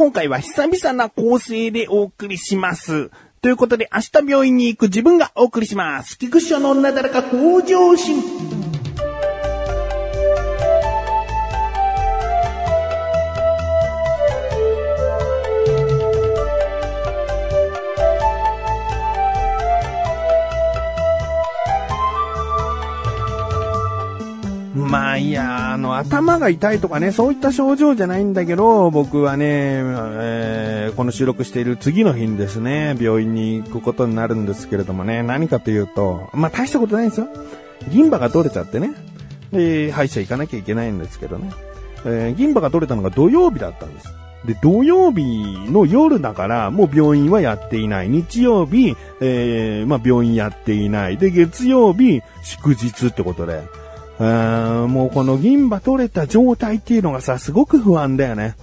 今回は久々な構成でお送りします。ということで、明日病院に行く自分がお送りします。菊師匠の女だらか向上心。頭が痛いとかね、そういった症状じゃないんだけど、僕はね、えーこの収録している次の日にですね、病院に行くことになるんですけれどもね、何かというと、まあ大したことないんですよ。銀歯が取れちゃってね。で、歯医者行かなきゃいけないんですけどね。えー銀歯が取れたのが土曜日だったんです。で、土曜日の夜だから、もう病院はやっていない。日曜日、えーまあ病院やっていない。で、月曜日、祝日ってことで。うーんもうこの銀歯取れた状態っていうのがさ、すごく不安だよね。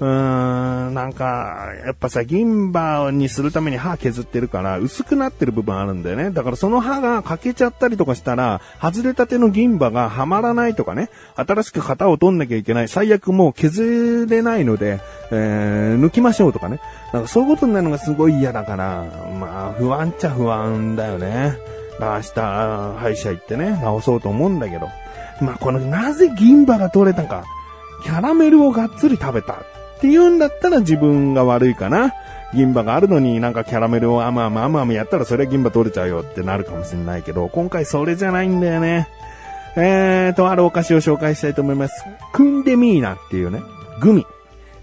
うーん、なんか、やっぱさ、銀歯にするために歯削ってるから、薄くなってる部分あるんだよね。だからその歯が欠けちゃったりとかしたら、外れたての銀歯がはまらないとかね、新しく型を取んなきゃいけない。最悪もう削れないので、えー抜きましょうとかね。なんかそういうことになるのがすごい嫌だから、まあ、不安っちゃ不安だよね。明日、歯医者行ってね、治そうと思うんだけど。まあ、この、なぜ銀歯が取れたか。キャラメルをがっつり食べたっていうんだったら自分が悪いかな。銀歯があるのになんかキャラメルをあまあまあまあまあやったらそれは銀歯取れちゃうよってなるかもしれないけど、今回それじゃないんだよね。えーと、あるお菓子を紹介したいと思います。クンデミーナっていうね、グミ。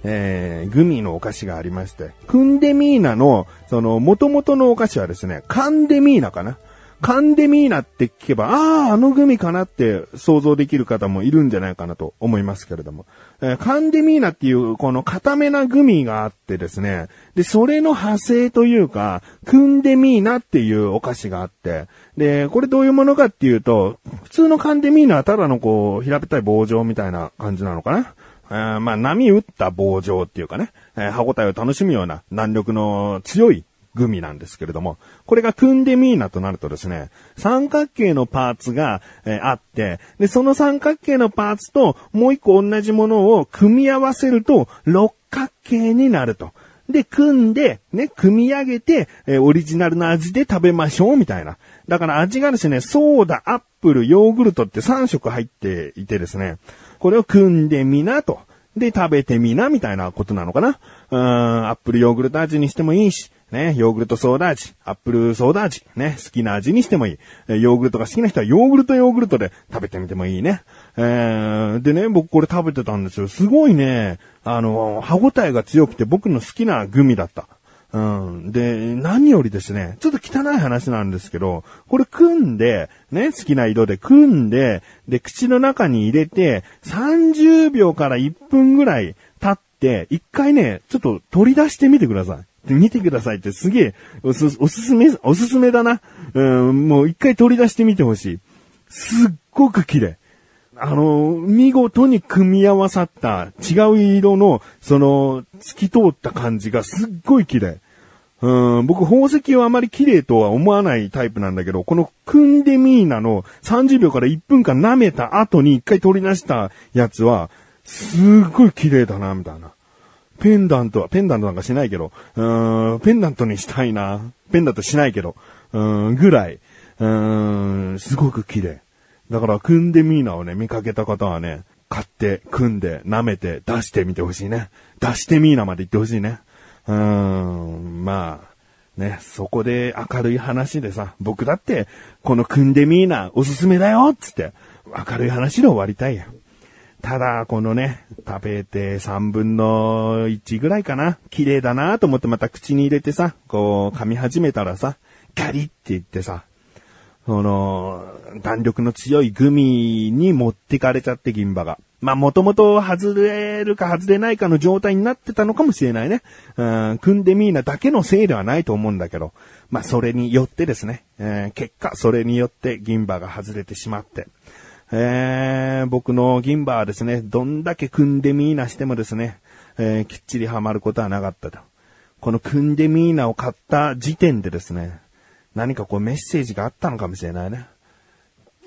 えー、グミのお菓子がありまして、クンデミーナの、その、元々のお菓子はですね、カンデミーナかな。カンデミーナって聞けば、ああ、あのグミかなって想像できる方もいるんじゃないかなと思いますけれども。えーカンデミーナっていうこの固めなグミがあってですね。で、それの派生というか、クンデミーナっていうお菓子があって。で、これどういうものかっていうと、普通のカンデミーナはただのこう、平べったい棒状みたいな感じなのかな。えーまあ、波打った棒状っていうかね、えー歯応えを楽しむような弾力の強いグミなんですけれども、これがクンデミーナとなるとですね、三角形のパーツが、えーあって、で、その三角形のパーツともう一個同じものを組み合わせると六角形になると。で、組んで、ね、組み上げて、えーオリジナルの味で食べましょう、みたいな。だから味がですね、ソーダ、アップル、ヨーグルトって3色入っていてですね、これを組んでみなと。で、食べてみな、みたいなことなのかな。うーん、アップルヨーグルト味にしてもいいし、ね、ヨーグルトソーダ味、アップルソーダ味、ね、好きな味にしてもいい。えヨーグルトが好きな人はヨーグルトヨーグルトで食べてみてもいいね。えー、でね、僕これ食べてたんですよ。すごいね、あの、歯応えが強くて僕の好きなグミだった。うん。で、何よりですね、ちょっと汚い話なんですけど、これ組んで、ね、好きな色で組んで、で、口の中に入れて、30秒から1分ぐらい経って、一回ね、ちょっと取り出してみてください。見てくださいってすげえ、おす、おすすめ、おすすめだな。うん、もう一回取り出してみてほしい。すっごく綺麗。あの、見事に組み合わさった違う色の、その、透き通った感じがすっごい綺麗。うん、僕宝石はあまり綺麗とは思わないタイプなんだけど、このクンデミーナの30秒から1分間舐めた後に一回取り出したやつは、すっごい綺麗だな、みたいな。ペンダントは、ペンダントなんかしないけど、うーん、ペンダントにしたいな。ペンダントしないけど、うーん、ぐらい、うーん、すごく綺麗。だから、クンデミーナをね、見かけた方はね、買って、組んで、舐めて、出してみてほしいね。出してミーナまで言ってほしいね。うーん、まあ、ね、そこで明るい話でさ、僕だって、このクンデミーナおすすめだよっつって、明るい話で終わりたいよ。ただ、このね、食べて3分の1ぐらいかな。綺麗だなと思ってまた口に入れてさ、こう噛み始めたらさ、ガリって言ってさ、その、弾力の強いグミに持ってかれちゃって銀歯が。まあ、もともと外れるか外れないかの状態になってたのかもしれないね。うん、クンデミーナだけのせいではないと思うんだけど、まあ、それによってですね、えー結果、それによって銀歯が外れてしまって、えー僕の銀歯はですね、どんだけクンデミーナしてもですね、えーきっちりはまることはなかったと。このクンデミーナを買った時点でですね、何かこうメッセージがあったのかもしれないね。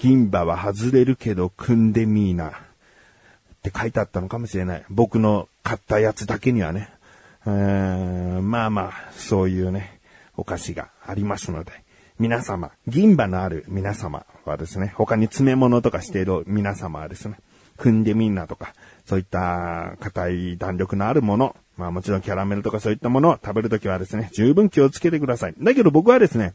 銀歯は外れるけど、クンデミーナって書いてあったのかもしれない。僕の買ったやつだけにはね。えー、まあまあ、そういうね、お菓子がありますので、皆様、銀歯のある皆様はですね、他に詰め物とかしている皆様はですね、組んでみんなとか、そういった硬い弾力のあるもの、まあもちろんキャラメルとかそういったものを食べるときはですね、十分気をつけてください。だけど僕はですね、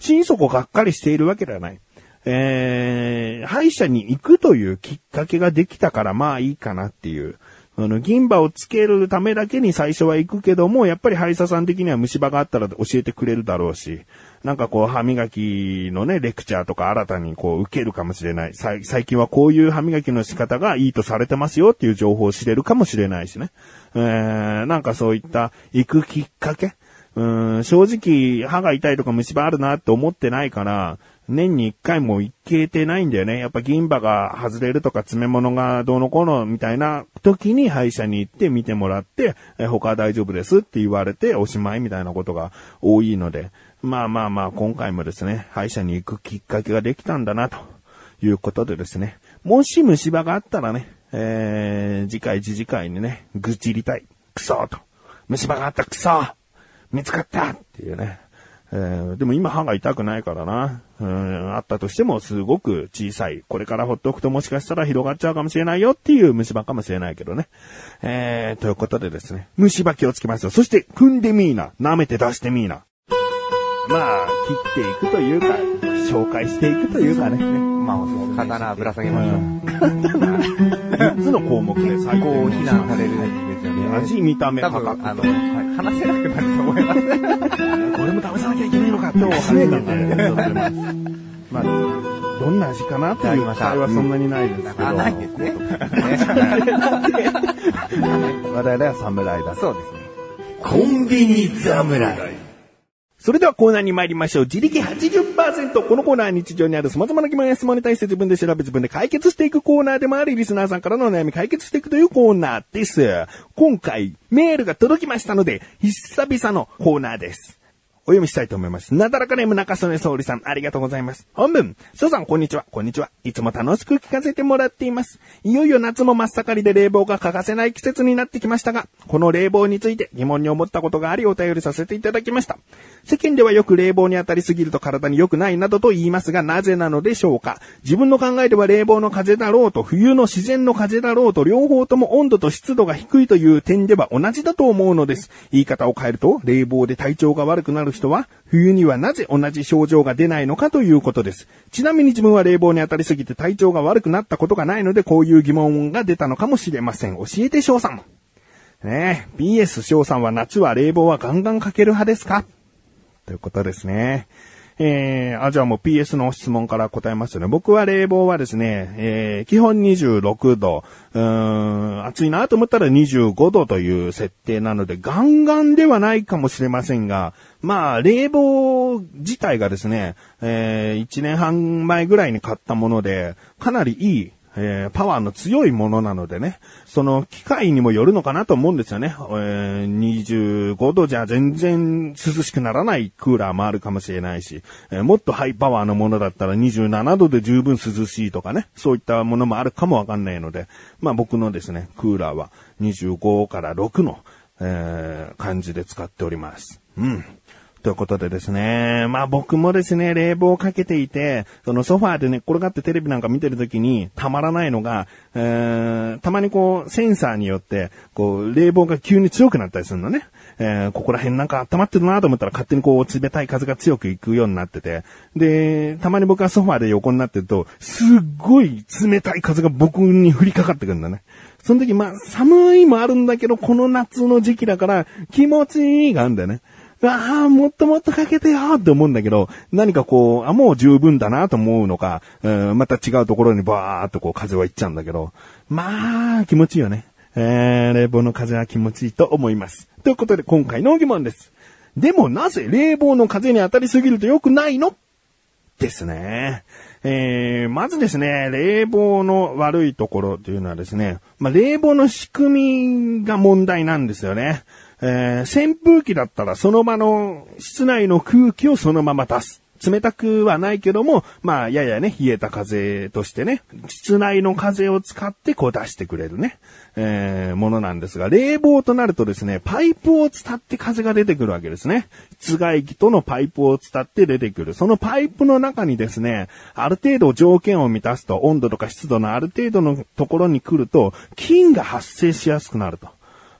心底がっかりしているわけではない。えー、歯医者に行くというきっかけができたからまあいいかなっていう。あの、銀歯をつけるためだけに最初は行くけども、やっぱり歯医者さん的には虫歯があったら教えてくれるだろうし、なんかこう歯磨きのね、レクチャーとか新たにこう受けるかもしれない。最近はこういう歯磨きの仕方がいいとされてますよっていう情報を知れるかもしれないしね。えー、なんかそういった行くきっかけうん、正直歯が痛いとか虫歯あるなって思ってないから、年に一回も行けてないんだよね。やっぱ銀歯が外れるとか詰め物がどうのこうのみたいな時に歯医者に行って見てもらって、え他は大丈夫ですって言われておしまいみたいなことが多いので、まあまあまあ今回もですね、歯医者に行くきっかけができたんだなということでですね、もし虫歯があったらね、えー、次回次次回にね、愚痴りたい。クソと。虫歯があったクソ見つかったっていうね、えー、でも今歯が痛くないからな。うん、あったとしてもすごく小さい。これからほっとくともしかしたら広がっちゃうかもしれないよっていう虫歯かもしれないけどね。えー、ということでですね。虫歯気をつけますよ。そして、組んでみーな。舐めて出してみーな。まあ、切っていくというか、紹介していくというかね。まあ、刀ぶら下げましょう。3つの項目で最高を非難されるんですよね。味、見た目、価格。あの、はい、話せなくなると思います。これも試さなきゃいけないのか、今日話がね。まあ、どんな味かなっていう期待はそんなにないですけど。あ、ないですね。我々は侍だ。そうですね。コンビニ侍。それではコーナーに参りましょう。自力80%。このコーナーは日常にある様々な疑問や質問に対して自分で調べ自分で解決していくコーナーでもあり、リスナーさんからのお悩み解決していくというコーナーです。今回、メールが届きましたので、久々のコーナーです。お読みしたいと思います。なだらかネーム中曽根総理さん、ありがとうございます。本文、翔さん、こんにちは、こんにちは。いつも楽しく聞かせてもらっています。いよいよ夏も真っ盛りで冷房が欠かせない季節になってきましたが、この冷房について疑問に思ったことがありお便りさせていただきました。世間ではよく冷房に当たりすぎると体に良くないなどと言いますが、なぜなのでしょうか自分の考えでは冷房の風だろうと、冬の自然の風だろうと、両方とも温度と湿度が低いという点では同じだと思うのです。言い方を変えると、冷房で体調が悪くなる人は、冬にはなぜ同じ症状が出ないのかということです。ちなみに自分は冷房に当たりすぎて体調が悪くなったことがないので、こういう疑問が出たのかもしれません。教えて翔さん。ねえ、BS 翔さんは夏は冷房はガンガンかける派ですか？ということですね。えー、あ、じゃあもう PS の質問から答えますよね。僕は冷房はですね、えー、基本26度、うーん、暑いなと思ったら25度という設定なので、ガンガンではないかもしれませんが、まあ、冷房自体がですね、えー、1年半前ぐらいに買ったもので、かなりいいえー、パワーの強いものなのでね、その機械にもよるのかなと思うんですよね。えー、25度じゃ全然涼しくならないクーラーもあるかもしれないし、えー、もっとハイパワーのものだったら27度で十分涼しいとかね、そういったものもあるかもわかんないので、まあ僕のですね、クーラーは25から6の、えー、感じで使っております。うん。ということでですね。まあ僕もですね、冷房をかけていて、そのソファーで寝っ転がってテレビなんか見てるときにたまらないのが、えー、たまにこう、センサーによって、こう、冷房が急に強くなったりするのね。えー、ここら辺なんか温まってるなと思ったら勝手にこう、冷たい風が強く行くようになってて。で、たまに僕はソファーで横になってると、すっごい冷たい風が僕に降りかかってくるんだね。その時、まあ、寒いもあるんだけど、この夏の時期だから気持ちいいがあるんだよね。ああ、もっともっとかけてよって思うんだけど、何かこう、あ、もう十分だなと思うのか、うん、また違うところにバーっとこう風は行っちゃうんだけど、まあ、気持ちいいよね。えー、冷房の風は気持ちいいと思います。ということで今回の疑問です。でもなぜ冷房の風に当たりすぎると良くないの？ですね。えー、まずですね、冷房の悪いところというのはですね、まあ、冷房の仕組みが問題なんですよね。えー、扇風機だったらその場の室内の空気をそのまま出す。冷たくはないけども、まあ、ややね、冷えた風としてね、室内の風を使ってこう出してくれるね、えー、ものなんですが、冷房となるとですね、パイプを伝って風が出てくるわけですね。室外機とのパイプを伝って出てくる。そのパイプの中にですね、ある程度条件を満たすと、温度とか湿度のある程度のところに来ると、菌が発生しやすくなると。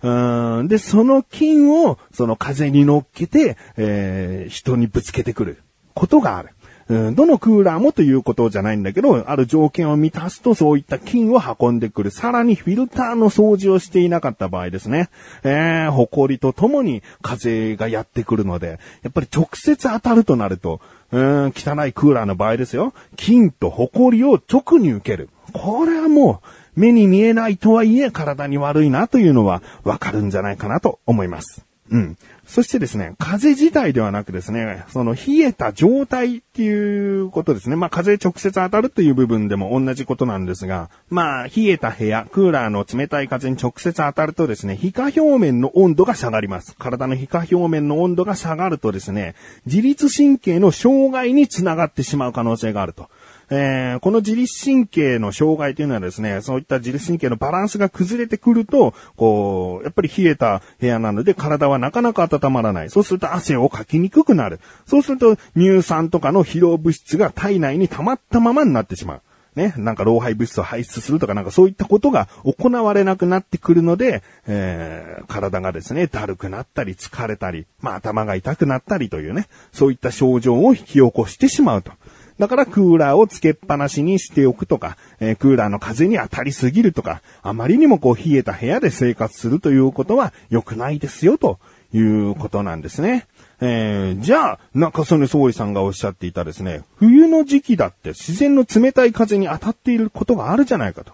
うんで、その菌を、その風に乗っけて、えー、人にぶつけてくることがある。うん、どのクーラーもということじゃないんだけど、ある条件を満たすとそういった菌を運んでくる。さらにフィルターの掃除をしていなかった場合ですね。えー、埃とともに風がやってくるので、やっぱり直接当たるとなると、うん、汚いクーラーの場合ですよ。菌と埃を直に受ける。これはもう、目に見えないとはいえ体に悪いなというのはわかるんじゃないかなと思います。うん。そしてですね、風自体ではなくですね、その冷えた状態っていうことですね。まあ風直接当たるという部分でも同じことなんですが、まあ冷えた部屋、クーラーの冷たい風に直接当たるとですね、皮下表面の温度が下がります。体の皮下表面の温度が下がるとですね、自律神経の障害につながってしまう可能性があると。えー、この自律神経の障害というのはですね、そういった自律神経のバランスが崩れてくると、こう、やっぱり冷えた部屋なので体はなかなか温まらない。そうすると汗をかきにくくなる。そうすると乳酸とかの疲労物質が体内に溜まったままになってしまう。ね、なんか老廃物質を排出するとかなんかそういったことが行われなくなってくるので、えー、体がですね、だるくなったり疲れたり、まあ頭が痛くなったりというね、そういった症状を引き起こしてしまうと。だからクーラーをつけっぱなしにしておくとか、えー、クーラーの風に当たりすぎるとか、あまりにもこう冷えた部屋で生活するということは良くないですよということなんですね。えー、じゃあ、中曽根総理さんがおっしゃっていたですね、冬の時期だって自然の冷たい風に当たっていることがあるじゃないかと。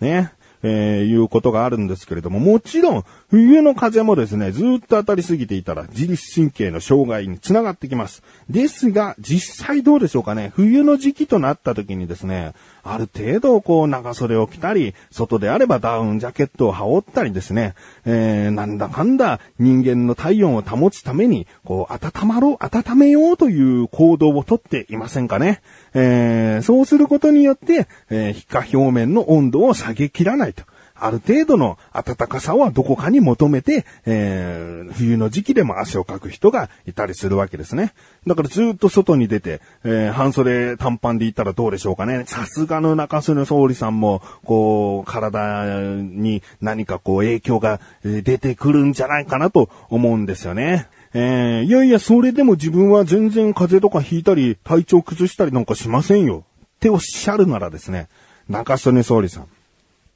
ね。えー、いうことがあるんですけれども、もちろん、冬の風もですね、ずっと当たりすぎていたら、自律神経の障害につながってきます。ですが、実際どうでしょうかね、冬の時期となった時にですね、ある程度、こう、長袖を着たり、外であればダウンジャケットを羽織ったりですね、えー、なんだかんだ人間の体温を保つために、こう、温まろう、温めようという行動をとっていませんかね。えー、そうすることによって、えー、皮下表面の温度を下げきらないと。ある程度の暖かさはどこかに求めて、えー、冬の時期でも汗をかく人がいたりするわけですね。だからずっと外に出て、えー、半袖短パンで行ったらどうでしょうかね。さすがの中曽根総理さんも、こう、体に何かこう影響が出てくるんじゃないかなと思うんですよね。えー、いやいや、それでも自分は全然風邪とかひいたり、体調崩したりなんかしませんよ。っておっしゃるならですね、中曽根総理さん。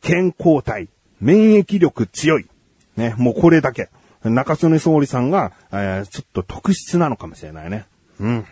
健康体、免疫力強い。ね、もうこれだけ。中曽根総理さんが、えー、ちょっと特質なのかもしれないね。うん。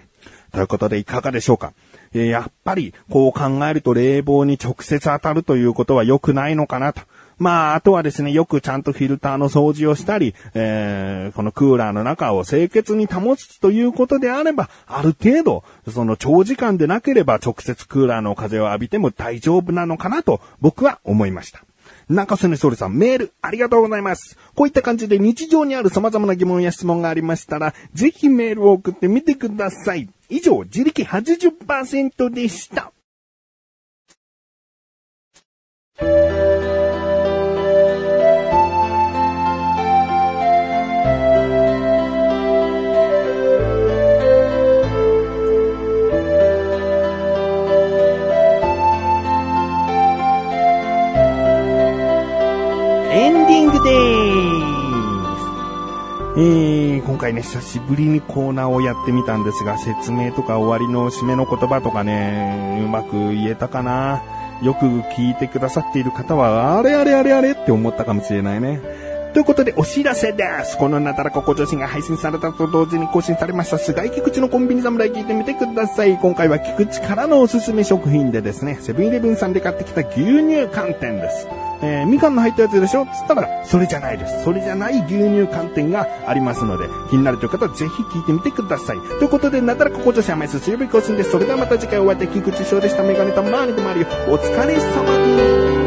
ということでいかがでしょうか。え、やっぱり、こう考えると冷房に直接当たるということは良くないのかなと。まあ、あとはですね、よくちゃんとフィルターの掃除をしたり、えー、このクーラーの中を清潔に保つということであれば、ある程度、その長時間でなければ直接クーラーの風を浴びても大丈夫なのかなと僕は思いました。中瀬根総理さん、メール、ありがとうございます。こういった感じで日常にある様々な疑問や質問がありましたら、ぜひメールを送ってみてください。以上、自力80%でした。回ね、久しぶりにコーナーをやってみたんですが、説明とか終わりの締めの言葉とかね、うまく言えたかなよく聞いてくださっている方は、あれあれあれあれって思ったかもしれないね。ということでお知らせです。このなだらここ女子が配信されたと同時に更新されました菅井菊池のコンビニ侍聞いてみてください。今回は菊池からのおすすめ食品でですね、セブンイレブンさんで買ってきた牛乳寒天です。えー、みかんの入ったやつでしょ？つったら、それじゃないです。それじゃない牛乳寒天がありますので、気になるという方はぜひ聞いてみてください。ということで、なったらここ女子甘いす水曜日更新です。それではまた次回お会いでき菊池翔でした。メガネとマーニとマリオ、お疲れ様です。